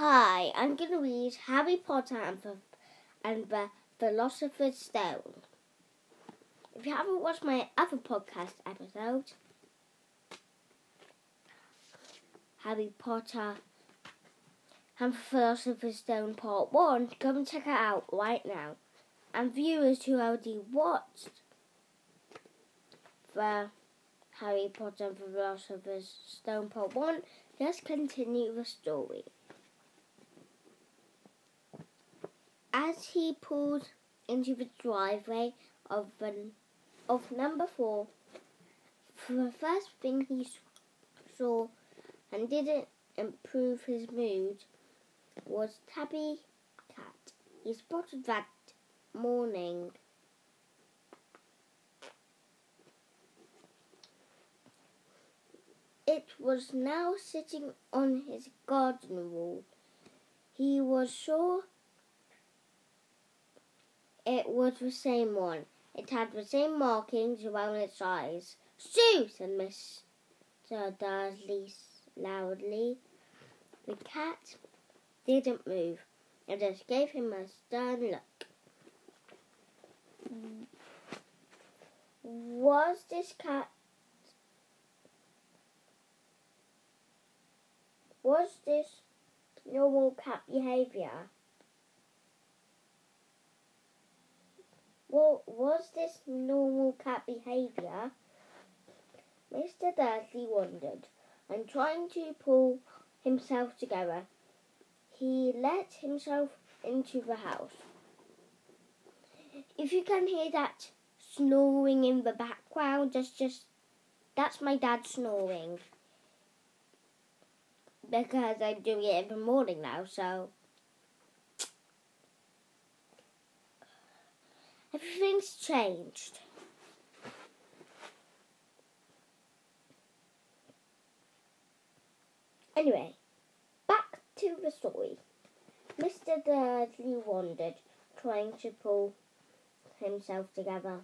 Hi, I'm going to read Harry Potter and the, and the Philosopher's Stone. If you haven't watched my other podcast episode, Harry Potter and the Philosopher's Stone Part 1, go and check it out right now. And viewers who already watched the Harry Potter and the Philosopher's Stone Part 1, let's continue the story. As he pulled into the driveway of of number four, the first thing he saw and didn't improve his mood was Tabby Cat. He spotted that morning. It was now sitting on his garden wall. He was sure it was the same one. It had the same markings around its eyes. Sue, said Mr. Dursley loudly. The cat didn't move and just gave him a stern look. Was this cat was this normal cat behavior? Was this normal cat behaviour? Mr. Dursley wondered, and trying to pull himself together, he let himself into the house. If you can hear that snoring in the background, that's just that's my dad snoring. Because I'm doing it the morning now, so Everything's changed. Anyway, back to the story. Mr. Dudley wandered, trying to pull himself together.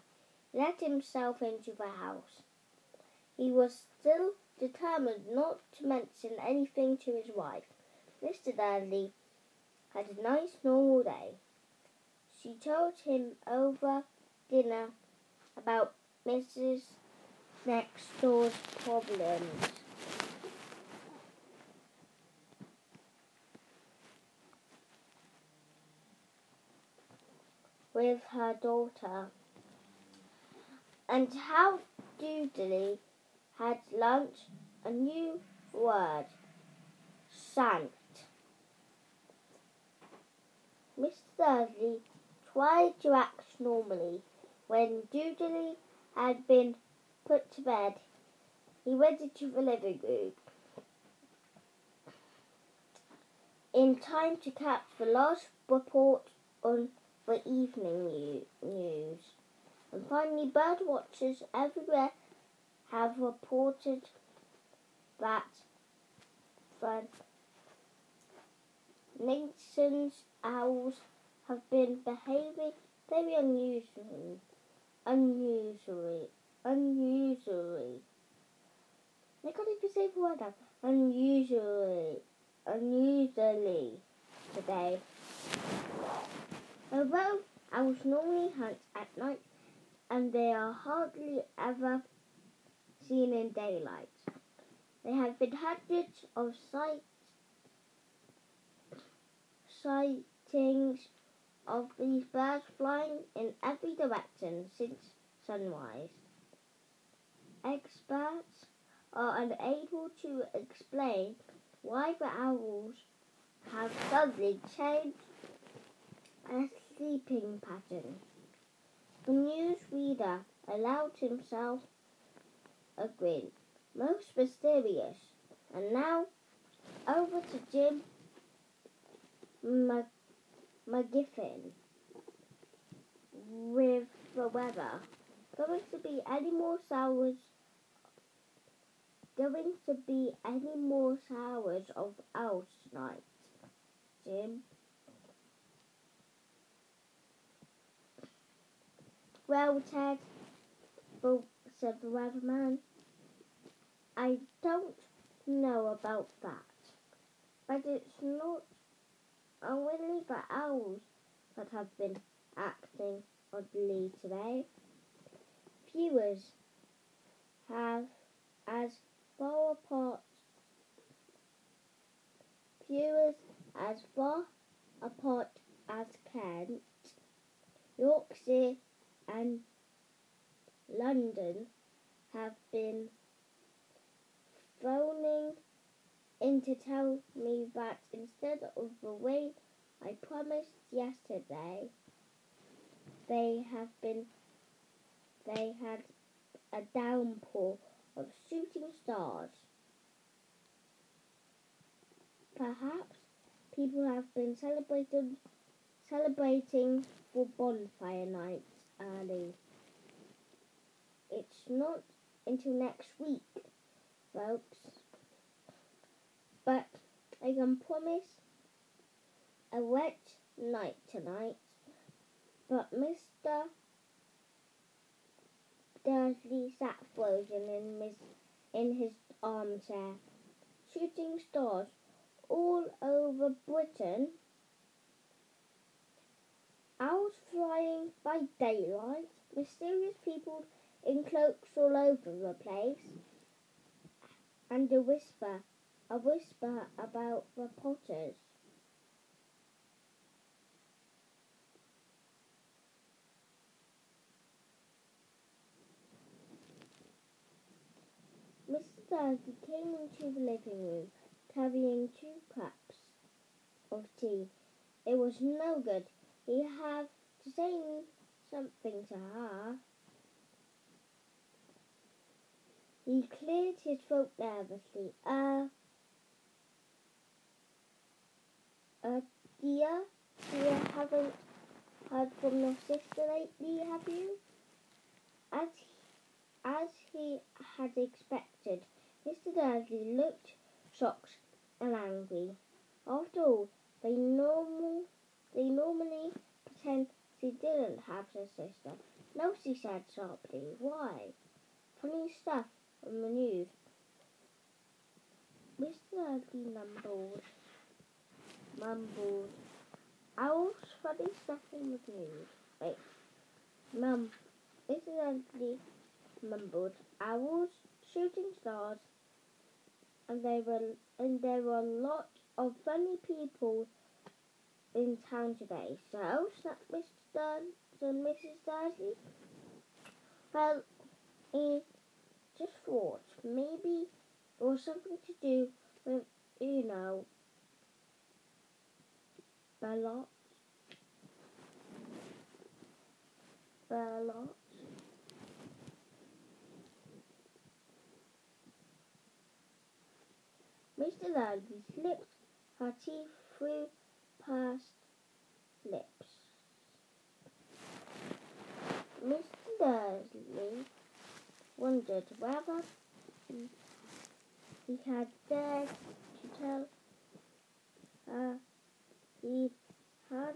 He let himself into the house. He was still determined not to mention anything to his wife. Mr. Dudley had a nice normal day. She told him over dinner about Mrs. Next Door's problems. With her daughter, and how Dudley had learnt a new word, sanct. Mr. Dudley tried to act normally. When Dudley had been put to bed, he went into the living room. In time to catch the last report on the evening news. And finally, bird watchers everywhere have reported that the nation's owls have been behaving very unusually, unusually, unusually. I can't even say the word out. Unusually, unusually today. Although owls normally hunt at night, and they are hardly ever seen in daylight. There have been hundreds of sight, sightings of these birds flying in every direction since sunrise. Experts are unable to explain why the owls have suddenly changed their sleeping pattern. The newsreader allowed himself a grin, most mysterious. And now, over to Jim McGuffin with the weather. Going to be any more showers? Going to be any more showers of owls tonight, Jim? Well, Ted, oh, said the weatherman, I don't know about that, but it's not only the owls that have been acting oddly today. Viewers have as far apart viewers as far apart as Kent, Yorkshire and London have been phoning in to tell me that instead of the way I promised yesterday, they have been they had a downpour of shooting stars. Perhaps people have been celebrating celebrating for bonfire nights early. It's not until next week, folks. But I can promise a wet night tonight. But Mr. Dursley sat frozen in his, in his armchair, shooting stars all over Britain. Owls flying by daylight, mysterious people in cloaks all over the place, and a whisper, a whisper about reporters. Mr. Darcy came into the living room carrying two cups of tea. It was no good. He had to say something to her. He cleared his throat nervously. Uh, uh, dear, you haven't heard from your sister lately, have you? As he, as he had expected, Mr. Dursley looked shocked and angry. After all, they normal they normally pretend she didn't have a sister. No, she said sharply. Why? Funny stuff on the news. Mr. Ugly mumbled. Mumbled. Owls funny in the news. Wait. Mum. Mr. Ugly mumbled. Owls shooting stars and there were and there were a lot of funny people in town today. So, snapped Mr. Dun and Mrs. Darcy. Well, he just thought maybe it was something to do with, you know, Bellot. Bellot. Mr. Darcy slipped her teeth through past lips. Mr. Dursley wondered whether he had dared to tell her he has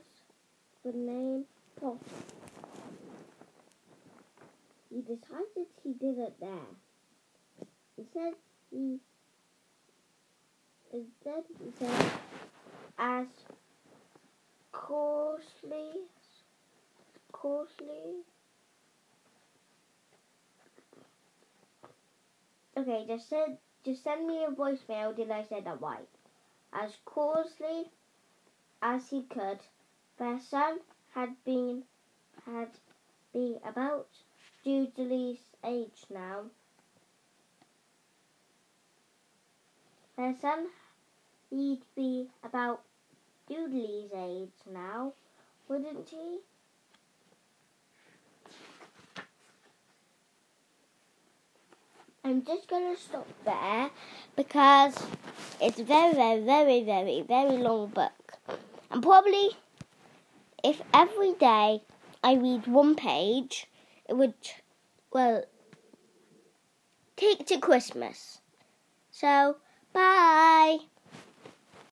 the name Potter. He decided he didn't dare. Instead, he Instead, he said, as coarsely, coarsely. Okay, just send, just send me a voicemail. Did I say that right? As coarsely as he could, their son had been had be about Jubilee's age now. Their son, he'd be about Dudley's age now, wouldn't he? I'm just going to stop there because it's very, very, very, very, very long book. And probably if every day I read one page, it would, well, take to Christmas. So, Bye.